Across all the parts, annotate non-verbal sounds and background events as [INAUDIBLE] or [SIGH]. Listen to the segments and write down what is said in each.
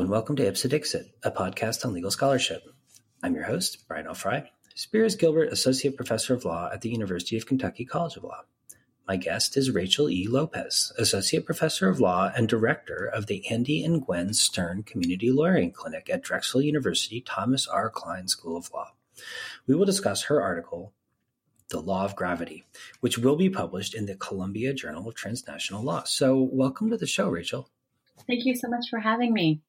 And welcome to Ipse Dixit, a podcast on legal scholarship. I'm your host, Brian L. Frye, Spears Gilbert Associate Professor of Law at the University of Kentucky College of Law. My guest is Rachel E. Lopez, Associate Professor of Law and Director of the Andy and Gwen Stern Community Lawyering Clinic at Drexel University Thomas R. Kline School of Law. We will discuss her article, The Law of Gravity, which will be published in the Columbia Journal of Transnational Law. So, welcome to the show, Rachel. Thank you so much for having me.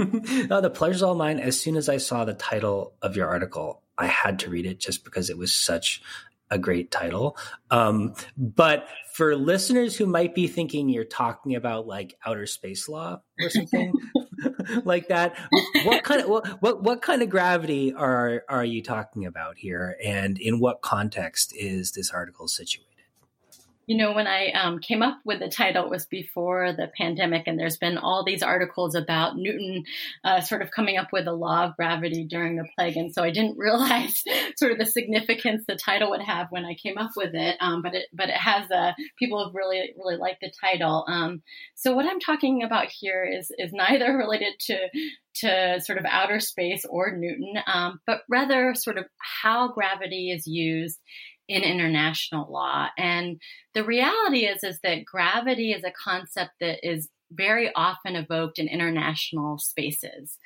[LAUGHS] no, the pleasure's all mine. As soon as I saw the title of your article, I had to read it just because it was such a great title. Um, but for listeners who might be thinking you're talking about like outer space law or something [LAUGHS] like that, what kind of what, what what kind of gravity are are you talking about here, and in what context is this article situated? You know, when I um, came up with the title, it was before the pandemic, and there's been all these articles about Newton uh, sort of coming up with the law of gravity during the plague. And so I didn't [LAUGHS] realize sort of the significance the title would have when I came up with it. Um, but it, but it has, uh, people have really, really liked the title. Um, so what I'm talking about here is, is neither [LAUGHS] related to, to sort of outer space or Newton, um, but rather sort of how gravity is used in international law. And the reality is, is that gravity is a concept that is very often evoked in international spaces.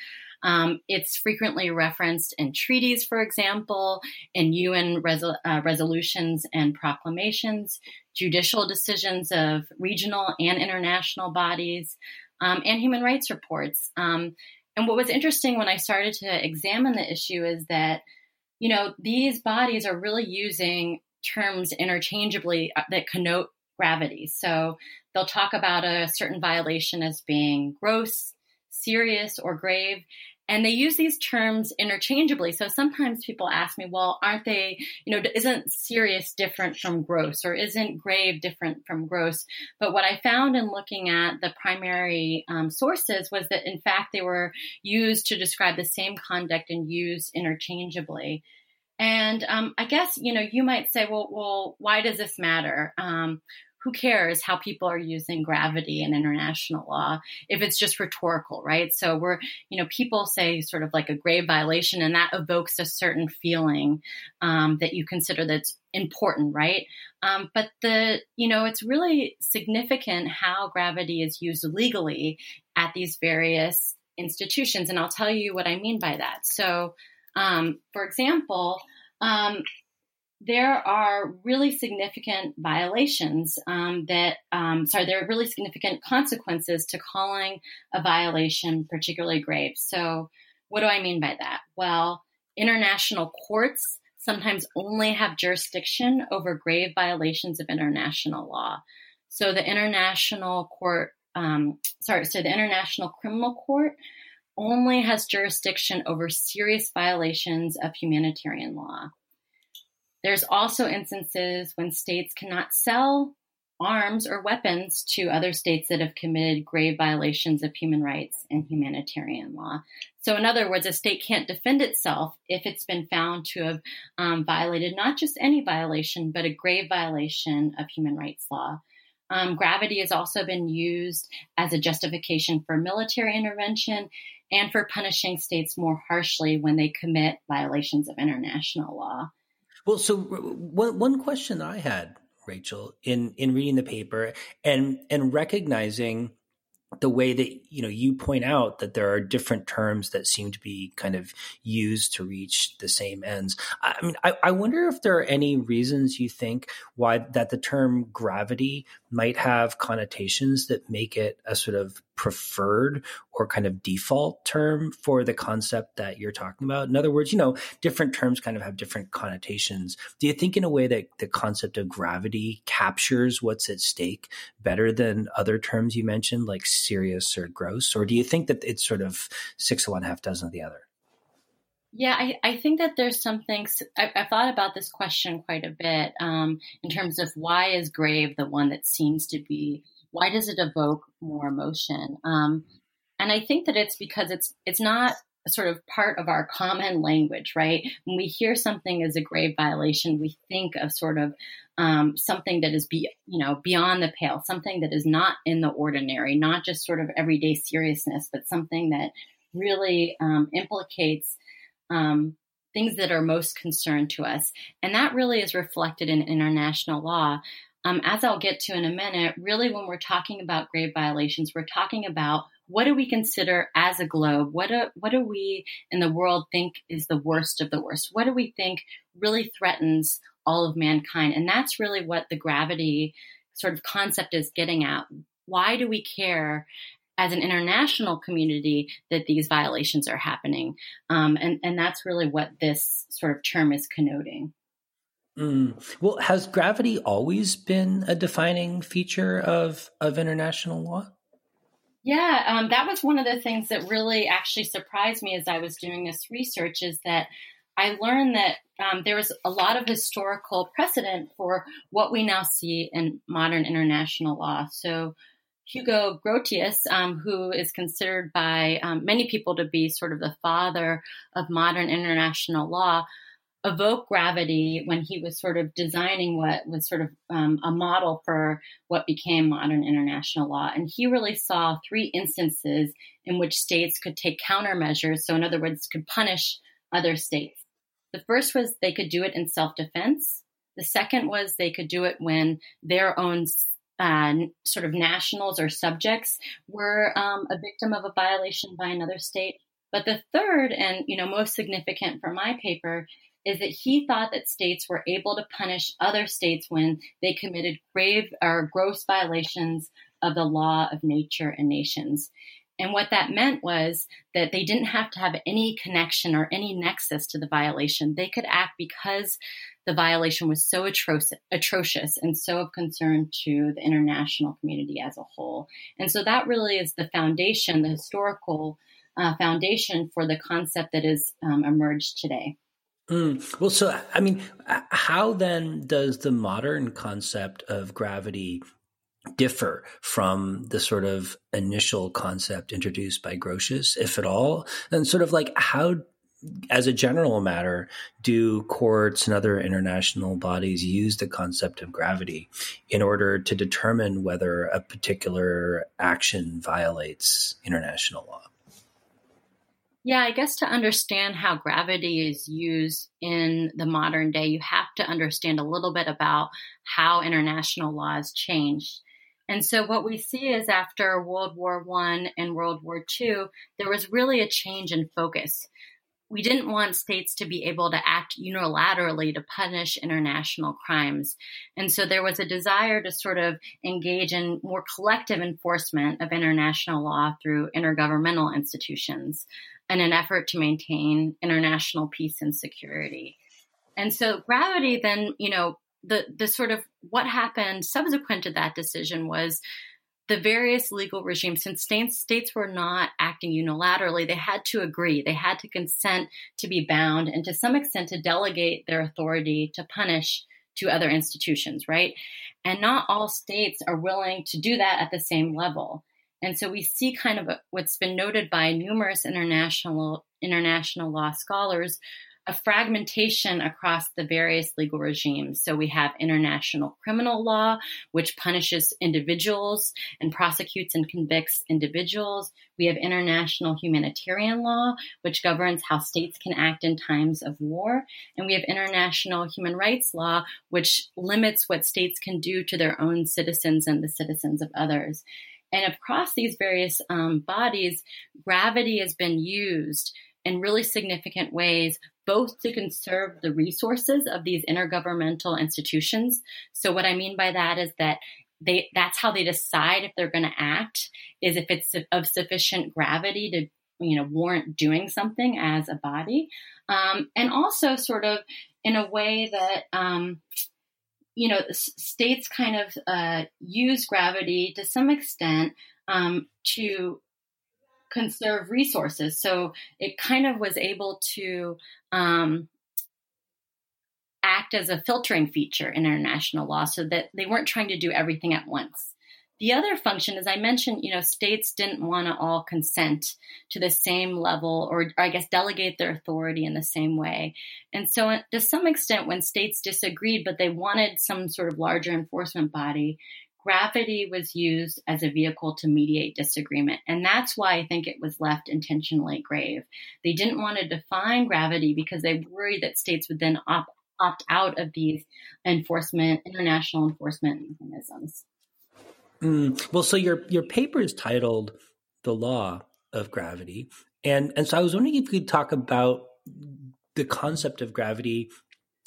Um, it's frequently referenced in treaties, for example, in UN resol- uh, resolutions and proclamations, judicial decisions of regional and international bodies, um, and human rights reports. Um, and what was interesting when I started to examine the issue is that you know, these bodies are really using terms interchangeably uh, that connote gravity. So they'll talk about a certain violation as being gross, serious, or grave. And they use these terms interchangeably. So sometimes people ask me, well, aren't they, you know, isn't serious different from gross or isn't grave different from gross? But what I found in looking at the primary um, sources was that in fact they were used to describe the same conduct and used interchangeably. And um, I guess you know you might say, well, well, why does this matter? Um, who cares how people are using gravity in international law if it's just rhetorical, right? So we're, you know, people say sort of like a grave violation, and that evokes a certain feeling um, that you consider that's important, right? Um, but the, you know, it's really significant how gravity is used legally at these various institutions, and I'll tell you what I mean by that. So um, for example, um, there are really significant violations um, that, um, sorry, there are really significant consequences to calling a violation particularly grave. So, what do I mean by that? Well, international courts sometimes only have jurisdiction over grave violations of international law. So, the International Court, um, sorry, so the International Criminal Court only has jurisdiction over serious violations of humanitarian law. There's also instances when states cannot sell arms or weapons to other states that have committed grave violations of human rights and humanitarian law. So, in other words, a state can't defend itself if it's been found to have um, violated not just any violation, but a grave violation of human rights law. Um, gravity has also been used as a justification for military intervention and for punishing states more harshly when they commit violations of international law. Well, so one one question that I had, Rachel, in in reading the paper and and recognizing the way that you know you point out that there are different terms that seem to be kind of used to reach the same ends. I mean i, I wonder if there are any reasons you think why that the term gravity might have connotations that make it a sort of preferred or kind of default term for the concept that you're talking about. In other words you know different terms kind of have different connotations. Do you think in a way that the concept of gravity captures what's at stake better than other terms you mentioned like serious or gross? Or do you think that it's sort of six of one, half dozen of the other? Yeah, I, I think that there's something. I, I thought about this question quite a bit um, in terms of why is grave the one that seems to be, why does it evoke more emotion? Um, and I think that it's because it's it's not sort of part of our common language, right? When we hear something as a grave violation, we think of sort of um, something that is be you know beyond the pale, something that is not in the ordinary, not just sort of everyday seriousness, but something that really um, implicates um, things that are most concerned to us, and that really is reflected in international law. Um, as I'll get to in a minute, really, when we're talking about grave violations, we're talking about what do we consider as a globe? What do, what do we in the world think is the worst of the worst? What do we think really threatens all of mankind? And that's really what the gravity sort of concept is getting at. Why do we care as an international community that these violations are happening? Um, and, and that's really what this sort of term is connoting. Mm. Well, has gravity always been a defining feature of of international law? Yeah, um, that was one of the things that really actually surprised me as I was doing this research is that I learned that um, there was a lot of historical precedent for what we now see in modern international law. So, Hugo Grotius, um, who is considered by um, many people to be sort of the father of modern international law, evoke gravity when he was sort of designing what was sort of um, a model for what became modern international law. And he really saw three instances in which states could take countermeasures. So, in other words, could punish other states. The first was they could do it in self defense. The second was they could do it when their own uh, sort of nationals or subjects were um, a victim of a violation by another state. But the third, and you know most significant for my paper, is that he thought that states were able to punish other states when they committed grave or gross violations of the law of nature and nations. And what that meant was that they didn't have to have any connection or any nexus to the violation. They could act because the violation was so atrocious, and so of concern to the international community as a whole. And so that really is the foundation, the historical uh, foundation for the concept that has um, emerged today. Mm. Well, so I mean, how then does the modern concept of gravity differ from the sort of initial concept introduced by Grotius, if at all? And sort of like how, as a general matter, do courts and other international bodies use the concept of gravity in order to determine whether a particular action violates international law? Yeah, I guess to understand how gravity is used in the modern day, you have to understand a little bit about how international laws changed. And so what we see is after World War One and World War Two, there was really a change in focus. We didn't want states to be able to act unilaterally to punish international crimes. And so there was a desire to sort of engage in more collective enforcement of international law through intergovernmental institutions in an effort to maintain international peace and security. And so gravity then, you know, the the sort of what happened subsequent to that decision was the various legal regimes, since states, states were not acting unilaterally, they had to agree. They had to consent to be bound and to some extent to delegate their authority to punish to other institutions, right? And not all states are willing to do that at the same level. And so we see kind of what's been noted by numerous international international law scholars a fragmentation across the various legal regimes. So we have international criminal law, which punishes individuals and prosecutes and convicts individuals. We have international humanitarian law, which governs how states can act in times of war. And we have international human rights law, which limits what states can do to their own citizens and the citizens of others. And across these various um, bodies, gravity has been used in really significant ways, both to conserve the resources of these intergovernmental institutions. So, what I mean by that is that they that's how they decide if they're going to act is if it's of sufficient gravity to you know warrant doing something as a body um, and also sort of in a way that um, you know, states kind of uh, use gravity to some extent um, to conserve resources. So it kind of was able to um, act as a filtering feature in international law so that they weren't trying to do everything at once. The other function, as I mentioned, you know, states didn't want to all consent to the same level or, or, I guess, delegate their authority in the same way. And so, uh, to some extent, when states disagreed, but they wanted some sort of larger enforcement body, gravity was used as a vehicle to mediate disagreement. And that's why I think it was left intentionally grave. They didn't want to define gravity because they worried that states would then opt, opt out of these enforcement, international enforcement mechanisms. Mm, well, so your your paper is titled "The Law of Gravity," and and so I was wondering if you could talk about the concept of gravity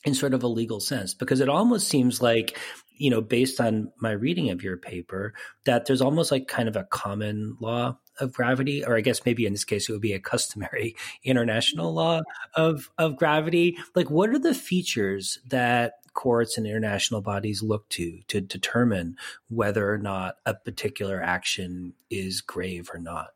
in sort of a legal sense, because it almost seems like you know, based on my reading of your paper, that there's almost like kind of a common law of gravity, or I guess maybe in this case it would be a customary [LAUGHS] international law of of gravity. Like, what are the features that courts and international bodies look to to determine whether or not a particular action is grave or not?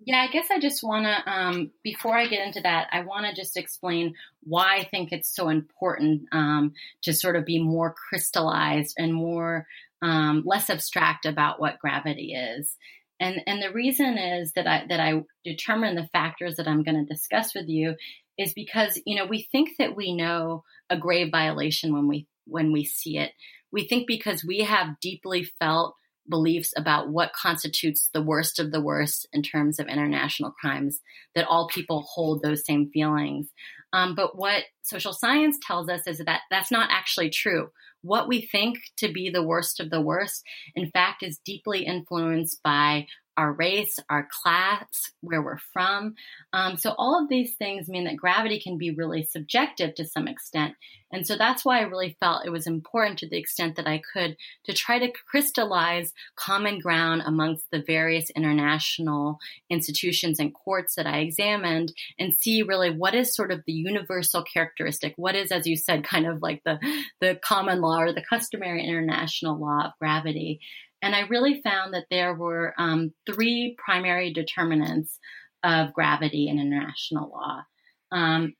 Yeah, I guess I just want to, um, before I get into that, I want to just explain why I think it's so important um, to sort of be more crystallized and more um, less abstract about what gravity is. And and the reason is that I that I determine the factors that I'm going to discuss with you is because you know we think that we know a grave violation when we when we see it. We think because we have deeply felt beliefs about what constitutes the worst of the worst in terms of international crimes, that all people hold those same feelings. Um, but what social science tells us is that that's not actually true. What we think to be the worst of the worst, in fact, is deeply influenced by our race, our class, where we're from. Um, so, all of these things mean that gravity can be really subjective to some extent. And so that's why I really felt it was important to the extent that I could to try to crystallize common ground amongst the various international institutions and courts that I examined and see really what is sort of the universal characteristic. What is, as you said, kind of like the, the common law or the customary international law of gravity. And I really found that there were um, three primary determinants of gravity in international law. Um,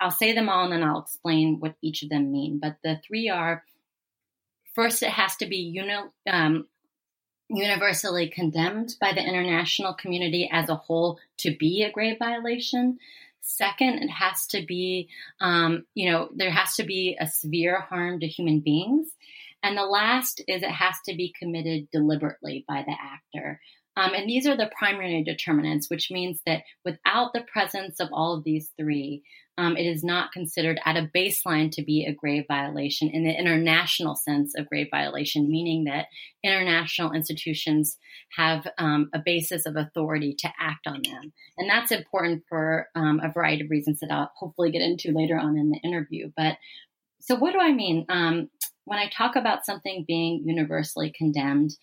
I'll say them all and then I'll explain what each of them mean. But the three are first, it has to be uni- um, universally condemned by the international community as a whole to be a grave violation. Second, it has to be, um, you know, there has to be a severe harm to human beings. And the last is it has to be committed deliberately by the actor. Um, and these are the primary determinants, which means that without the presence of all of these three, um, it is not considered at a baseline to be a grave violation in the international sense of grave violation, meaning that international institutions have um, a basis of authority to act on them. And that's important for um, a variety of reasons that I'll hopefully get into later on in the interview. But so, what do I mean? Um, when I talk about something being universally condemned,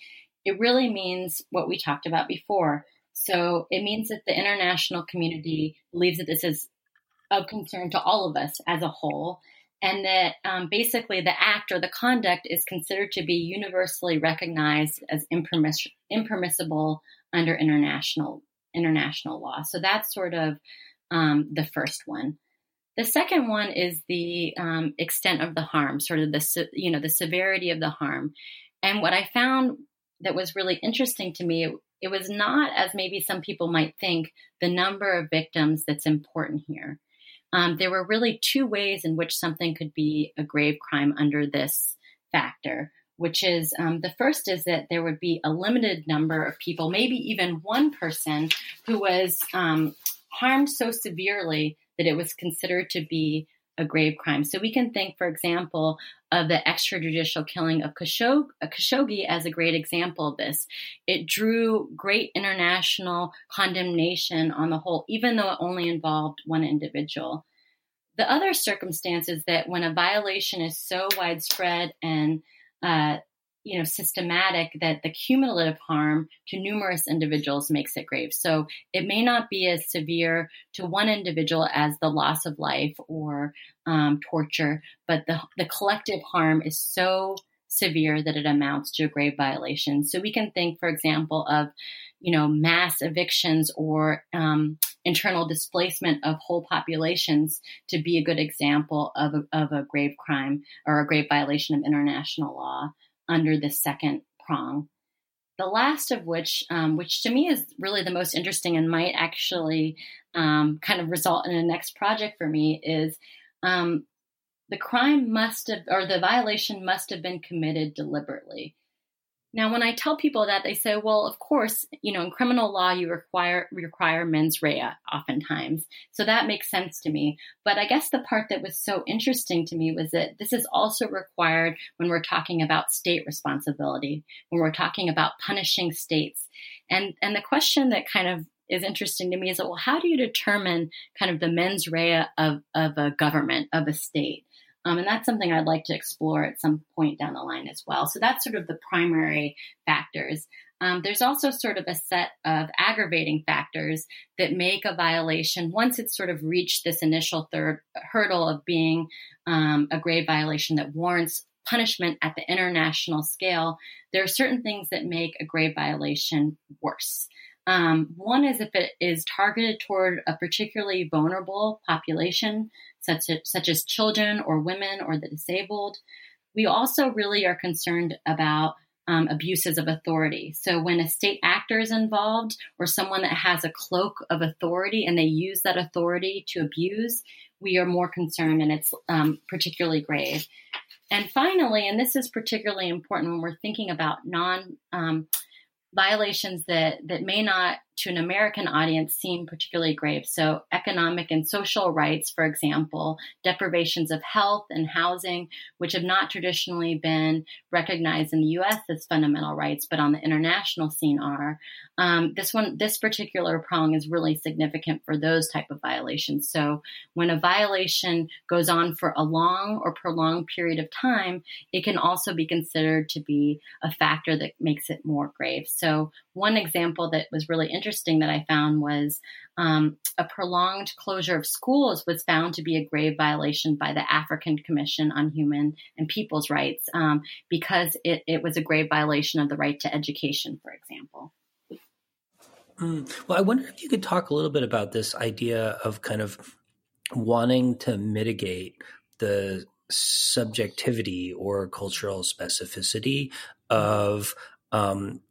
it really means what we talked about before. So it means that the international community believes that this is of concern to all of us as a whole, and that um, basically the act or the conduct is considered to be universally recognized as impermiss- impermissible under international international law. So that's sort of um, the first one. The second one is the um, extent of the harm, sort of the you know the severity of the harm. And what I found that was really interesting to me, it, it was not as maybe some people might think the number of victims that's important here. Um, there were really two ways in which something could be a grave crime under this factor. Which is um, the first is that there would be a limited number of people, maybe even one person, who was um, harmed so severely that it was considered to be a grave crime. So we can think, for example, of the extrajudicial killing of Khashoggi, as a great example of this. It drew great international condemnation on the whole, even though it only involved one individual. The other circumstance is that when a violation is so widespread and uh, you know systematic that the cumulative harm to numerous individuals makes it grave. So it may not be as severe to one individual as the loss of life or um, torture but the, the collective harm is so severe that it amounts to a grave violation. So we can think for example of you know mass evictions or um, internal displacement of whole populations to be a good example of a, of a grave crime or a grave violation of international law under the second prong. The last of which, um, which to me is really the most interesting and might actually um, kind of result in a next project for me, is um, the crime must have, or the violation must have been committed deliberately. Now, when I tell people that, they say, "Well, of course, you know, in criminal law, you require require mens rea oftentimes, so that makes sense to me." But I guess the part that was so interesting to me was that this is also required when we're talking about state responsibility, when we're talking about punishing states, and and the question that kind of is interesting to me is that well, how do you determine kind of the mens rea of of a government of a state? Um, and that's something I'd like to explore at some point down the line as well. So that's sort of the primary factors. Um, there's also sort of a set of aggravating factors that make a violation, once it's sort of reached this initial third hurdle of being um, a grave violation that warrants punishment at the international scale, there are certain things that make a grave violation worse. Um, one is if it is targeted toward a particularly vulnerable population such as, such as children or women or the disabled. We also really are concerned about um, abuses of authority. So when a state actor is involved or someone that has a cloak of authority and they use that authority to abuse, we are more concerned and it's um, particularly grave. And finally, and this is particularly important when we're thinking about non um, violations that, that may not to an American audience seem particularly grave. So, economic and social rights, for example, deprivations of health and housing, which have not traditionally been recognized in the U.S. as fundamental rights, but on the international scene are. Um, this one, this particular prong is really significant for those type of violations. So, when a violation goes on for a long or prolonged period of time, it can also be considered to be a factor that makes it more grave. So, one example that was really interesting that I found was um, a prolonged closure of schools was found to be a grave violation by the African Commission on Human and People's Rights um, because it, it was a grave violation of the right to education, for example. Mm. Well, I wonder if you could talk a little bit about this idea of kind of wanting to mitigate the subjectivity or cultural specificity of um,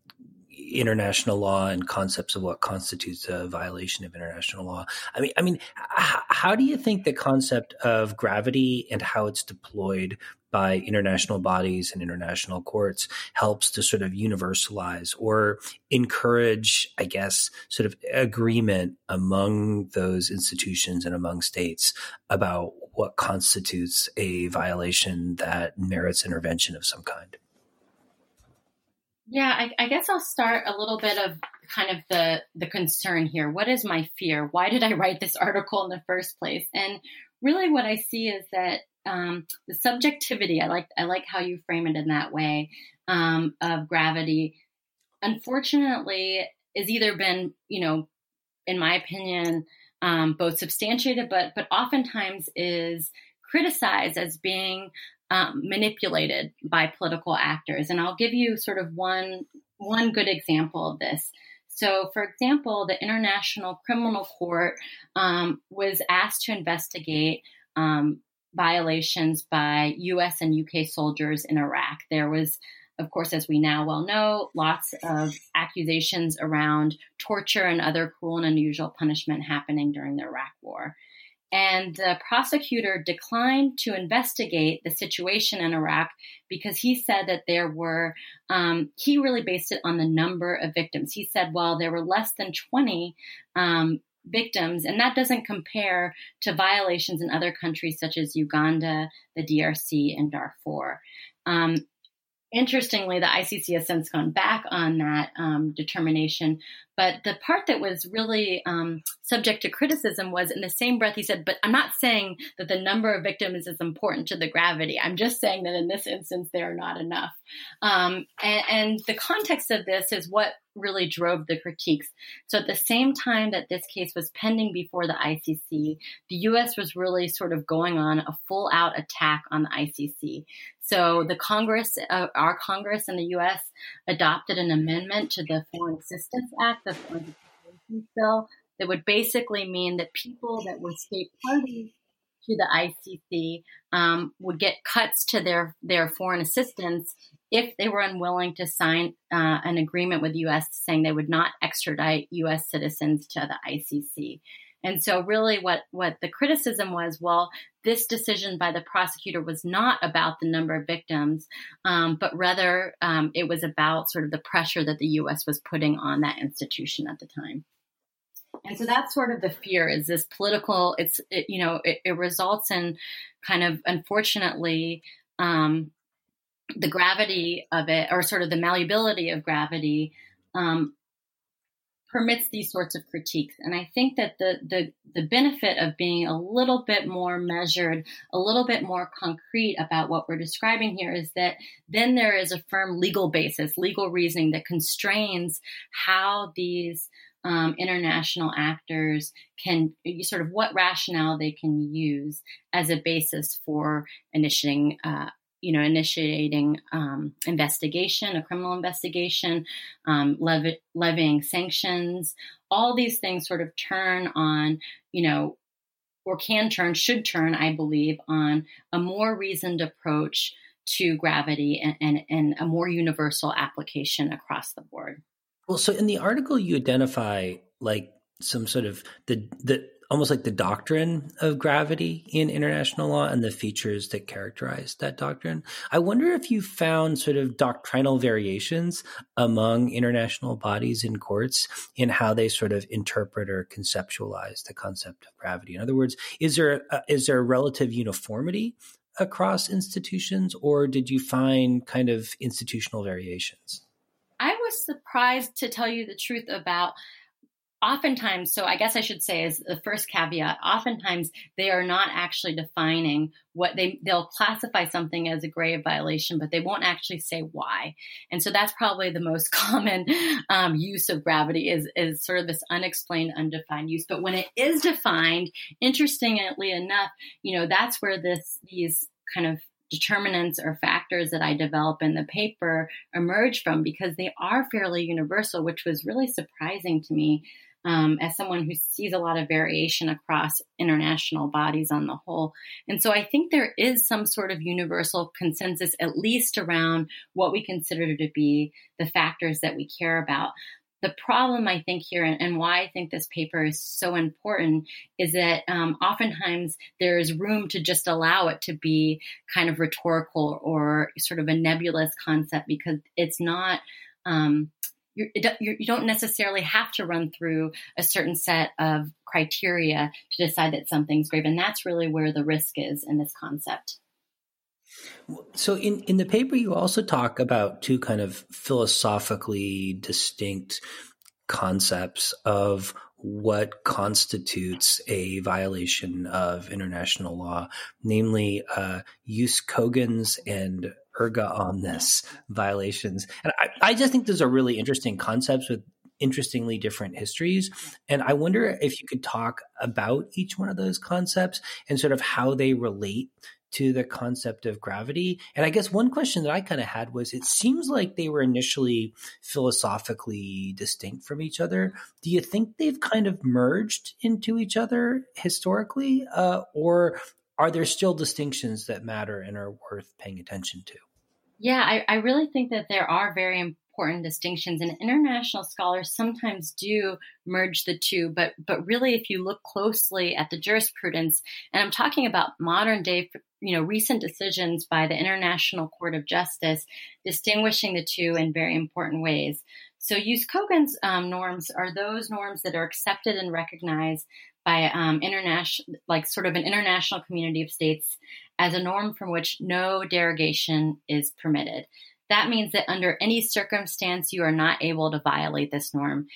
international law and concepts of what constitutes a violation of international law. I mean, I mean, h- how do you think the concept of gravity and how it's deployed by international bodies and international courts helps to sort of universalize or encourage, I guess, sort of agreement among those institutions and among states about what constitutes a violation that merits intervention of some kind? Yeah, I, I, guess I'll start a little bit of kind of the the concern here. What is my fear? Why did I write this article in the first place? And really, what I see is that um, the subjectivity. I like I like how you frame it in that way um, of gravity. Unfortunately, is either been you know, in my opinion, um, both substantiated, but but oftentimes is criticized as being um, manipulated by political actors. And I'll give you sort of one one good example of this. So, for example, the International Criminal Court um, was asked to investigate um, violations by U.S. and U.K. soldiers in Iraq. There was, of course, as we now well know, lots of accusations around torture and other cruel and unusual punishment happening during the Iraq War and the prosecutor declined to investigate the situation in Iraq because he said that there were, um, he really based it on the number of victims. He said, well, there were less than 20 um, victims, and that doesn't compare to violations in other countries such as Uganda, the DRC, and Darfur. Um, interestingly, the ICC has since gone back on that um, determination, but the part that was really um, subject to criticism was in the same breath, he said, But I'm not saying that the number of victims is important to the gravity. I'm just saying that in this instance, they are not enough. Um, and, and the context of this is what really drove the critiques. So at the same time that this case was pending before the ICC, the US was really sort of going on a full out attack on the ICC. So the Congress, uh, our Congress in the US adopted an amendment to the Foreign Assistance Act the Foreign Assistance bill that would basically mean that people that were state parties to the ICC um, would get cuts to their their foreign assistance if they were unwilling to sign uh, an agreement with the U.S. saying they would not extradite U.S. citizens to the ICC. And so, really, what what the criticism was, well, this decision by the prosecutor was not about the number of victims, um, but rather um, it was about sort of the pressure that the U.S. was putting on that institution at the time. And so that's sort of the fear is this political, it's, it, you know, it, it, results in kind of, unfortunately, um, the gravity of it, or sort of the malleability of gravity, um, permits these sorts of critiques. And I think that the, the, the benefit of being a little bit more measured, a little bit more concrete about what we're describing here is that then there is a firm legal basis, legal reasoning that constrains how these um, international actors can sort of what rationale they can use as a basis for initiating uh, you know, initiating um, investigation, a criminal investigation, um, levy, levying sanctions. All these things sort of turn on, you know, or can turn, should turn, I believe, on a more reasoned approach to gravity and, and, and a more universal application across the board. Well, so in the article, you identify like some sort of the the almost like the doctrine of gravity in international law and the features that characterize that doctrine. I wonder if you found sort of doctrinal variations among international bodies and courts in how they sort of interpret or conceptualize the concept of gravity. In other words, is there a, is there a relative uniformity across institutions, or did you find kind of institutional variations? I was surprised to tell you the truth about oftentimes, so I guess I should say as the first caveat, oftentimes they are not actually defining what they, they'll classify something as a grave violation, but they won't actually say why. And so that's probably the most [LAUGHS] common um, use of gravity is, is sort of this unexplained, undefined use. But when it is defined, interestingly enough, you know, that's where this, these kind of determinants or factors that I develop in the paper emerge from because they are fairly universal, which was really surprising to me um, as someone who sees a lot of variation across international bodies on the whole. And so I think there is some sort of universal consensus, at least around what we consider to be the factors that we care about. The problem, I think, here, and, and why I think this paper is so important, is that um, oftentimes there is room to just allow it to be kind of rhetorical or sort of a nebulous concept because it's not. Um, you're, you're, do not necessarily have to run through a certain set of criteria to decide that something's grave. And that's really where the risk is in this concept. So, in, in the paper, you also talk about two kind of philosophically distinct concepts of what constitutes a violation of international law, namely uh, jus cogens and erga omnes violations. And I, I just think those are really interesting concepts with interestingly different histories. And I wonder if you could talk about each one of those concepts and sort of how they relate to the concept of gravity. And I guess one question that I kind of had was it seems like they were initially philosophically distinct from each other. Do you think they've kind of merged into each other historically? Uh, or are there still distinctions that matter and are worth paying attention to? Yeah, I, I really think that there are very important distinctions, and international scholars sometimes do merge the two. But but really, if you look closely at the jurisprudence, and I'm talking about modern day, you know, recent decisions by the International Court of Justice, distinguishing the two in very important ways. So, jus cogens um, norms are those norms that are accepted and recognized by um, international, like sort of an international community of states as a norm from which no derogation is permitted. That means that under any circumstance, you are not able to violate this norm.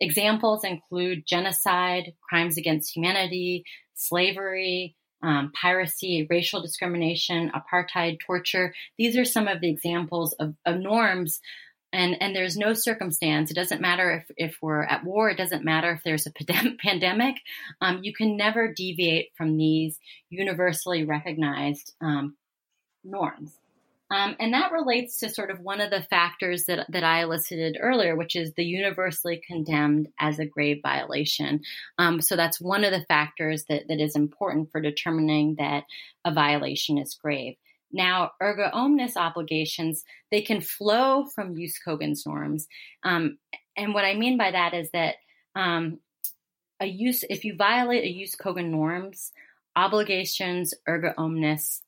Examples include genocide, crimes against humanity, slavery, um, piracy, racial discrimination, apartheid, torture. These are some of the examples of, of norms and and there's no circumstance it doesn't matter if, if we're at war it doesn't matter if there's a [LAUGHS] pandemic um, you can never deviate from these universally recognized um, norms Um, and that relates to sort of one of the factors that, that I elicited earlier, which is the universally condemned as a grave violation. Um, so that's one of the factors that, that is important for determining that a violation is grave. Now, erga omnes obligations, they can flow from Jus cogens norms. Um, and what I mean by that is that um, a use, if you violate a Jus cogens norms, obligations erga omnes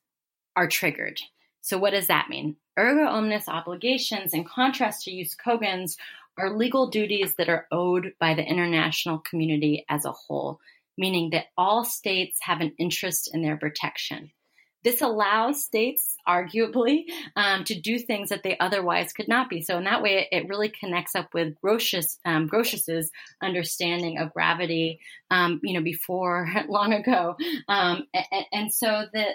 are triggered. So what does that mean? Erga omnes obligations, in contrast to Jus cogens, are legal duties that are owed by the international community as a whole, meaning that all states have an interest in their protection. This allows states, arguably, um, to do things that they otherwise could not be. So in that way, it, really connects up with Grotius, um, Grotius's understanding of gravity, um, you know, before [LAUGHS] long ago. Um, and, and, so the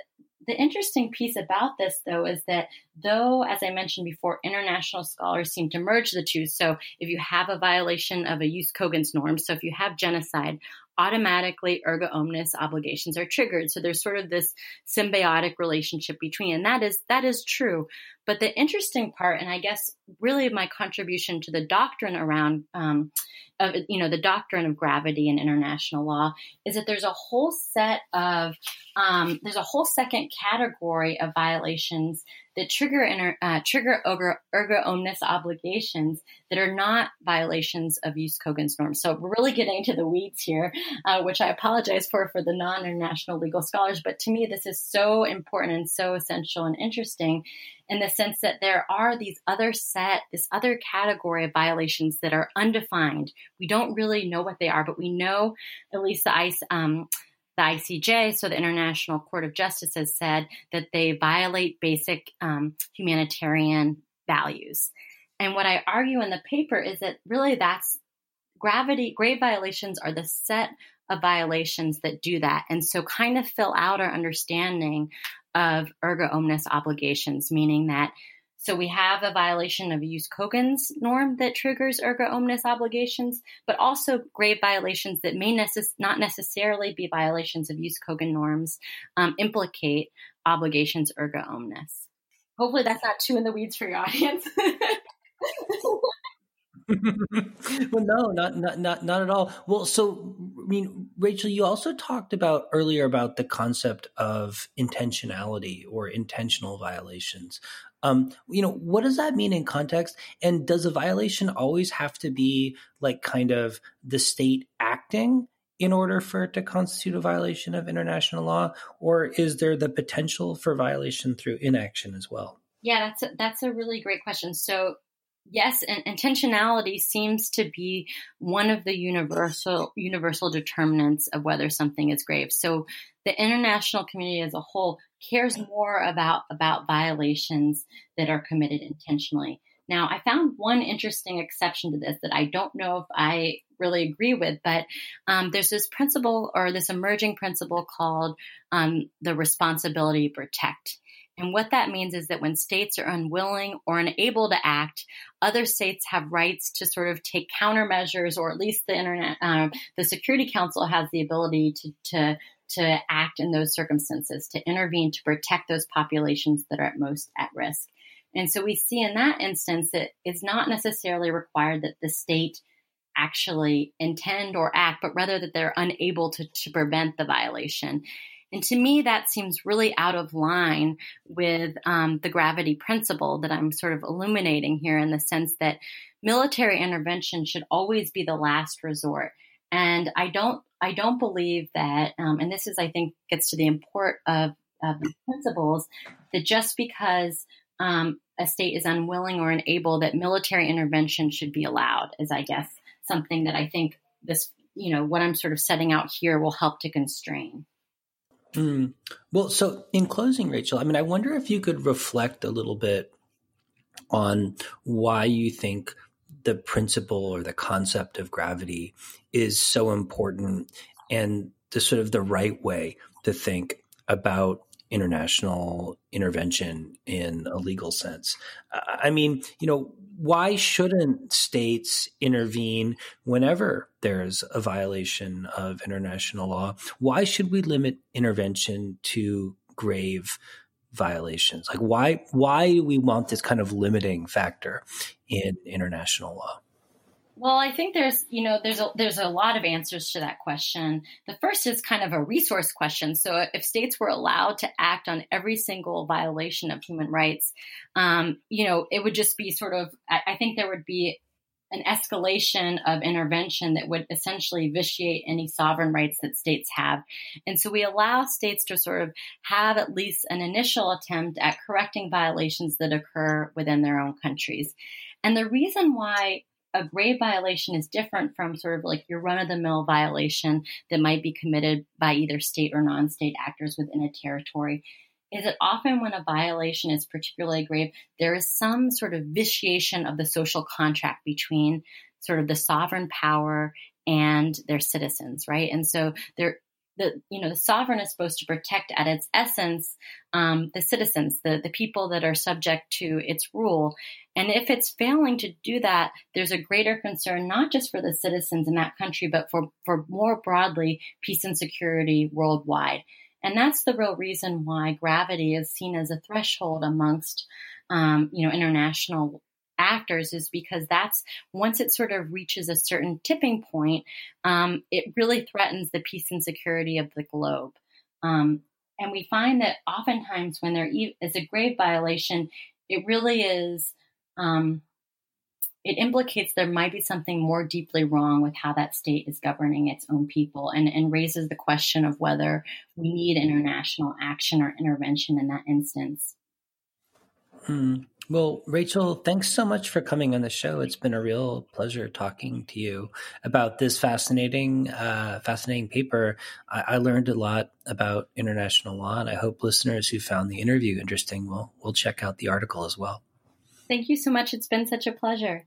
the interesting piece about this, though, is that though, as I mentioned before, international scholars seem to merge the two. So if you have a violation of a Jus cogens norm, so if you have genocide, automatically erga omnes obligations are triggered. So there's sort of this symbiotic relationship between, and that is that is true. But the interesting part, and I guess really my contribution to the doctrine around, um, of, you know, the doctrine of gravity in international law, is that there's a whole set of um, there's a whole second category of violations that trigger inter, uh, trigger erga, erga omnes obligations that are not violations of Jus cogens norms. So we're really getting into the weeds here, uh, which I apologize for for the non-international legal scholars. But to me, this is so important and so essential and interesting in the sense that there are these other set, this other category of violations that are undefined. We don't really know what they are, but we know at least the ICE. Um, the ICJ, so the International Court of Justice, has said that they violate basic um, humanitarian values. And what I argue in the paper is that really that's gravity, grave violations are the set of violations that do that. And so kind of fill out our understanding of erga omnes obligations, meaning that so we have a violation of Jus cogens norm that triggers erga omnes obligations, but also grave violations that may necess- not necessarily be violations of Jus cogens norms um, implicate obligations erga omnes. Hopefully, that's not too in the weeds for your audience. [LAUGHS] [LAUGHS] well, no, not, not not not at all. Well, so I mean, Rachel, you also talked about earlier about the concept of intentionality or intentional violations. Um, you know, what does that mean in context? And does a violation always have to be like kind of the state acting in order for it to constitute a violation of international law, or is there the potential for violation through inaction as well? Yeah, that's a, that's a really great question. So yes, and intentionality seems to be one of the universal universal determinants of whether something is grave. So the international community as a whole cares more about about violations that are committed intentionally. Now, I found one interesting exception to this that I don't know if I really agree with, but um, there's this principle or this emerging principle called um, the responsibility to protect. And what that means is that when states are unwilling or unable to act, other states have rights to sort of take countermeasures, or at least the internet, uh, the Security Council has the ability to, to to act in those circumstances, to intervene to protect those populations that are at most at risk. And so we see in that instance that it's not necessarily required that the state actually intend or act, but rather that they're unable to, to prevent the violation. And to me, that seems really out of line with um, the gravity principle that I'm sort of illuminating here in the sense that military intervention should always be the last resort. And I don't, I don't believe that, um, and this is, I think, gets to the import of, of the principles that just because um, a state is unwilling or unable, that military intervention should be allowed. Is I guess something that I think this, you know, what I'm sort of setting out here will help to constrain. Mm. Well, so in closing, Rachel, I mean, I wonder if you could reflect a little bit on why you think the principle or the concept of gravity is so important and the sort of the right way to think about international intervention in a legal sense. I mean, you know, why shouldn't states intervene whenever there's a violation of international law? Why should we limit intervention to grave violations? Like why why do we want this kind of limiting factor in international law? Well, I think there's, you know, there's a there's a lot of answers to that question. The first is kind of a resource question. So, if states were allowed to act on every single violation of human rights, um, you know, it would just be sort of. I, I think there would be an escalation of intervention that would essentially vitiate any sovereign rights that states have. And so we allow states to sort of have at least an initial attempt at correcting violations that occur within their own countries. And the reason why a grave violation is different from sort of like your run of the mill violation that might be committed by either state or non state actors within a territory is that often when a violation is particularly grave, there is some sort of vitiation of the social contract between sort of the sovereign power and their citizens, right? And so there the you know the sovereign is supposed to protect at its essence um, the citizens, the the people that are subject to its rule. And if it's failing to do that, there's a greater concern not just for the citizens in that country, but for for more broadly peace and security worldwide. And that's the real reason why gravity is seen as a threshold amongst um, you know international actors is because that's once it sort of reaches a certain tipping point, um, it really threatens the peace and security of the globe. Um, and we find that oftentimes when there is a grave violation, it really is. Um, it implicates there might be something more deeply wrong with how that state is governing its own people and, and raises the question of whether we need international action or intervention in that instance. Hmm. Well, Rachel, thanks so much for coming on the show. It's been a real pleasure talking to you about this fascinating, uh, fascinating paper. I, I, learned a lot about international law, and I hope listeners who found the interview interesting will will check out the article as well. Thank you so much. It's been such a pleasure.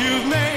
you've made.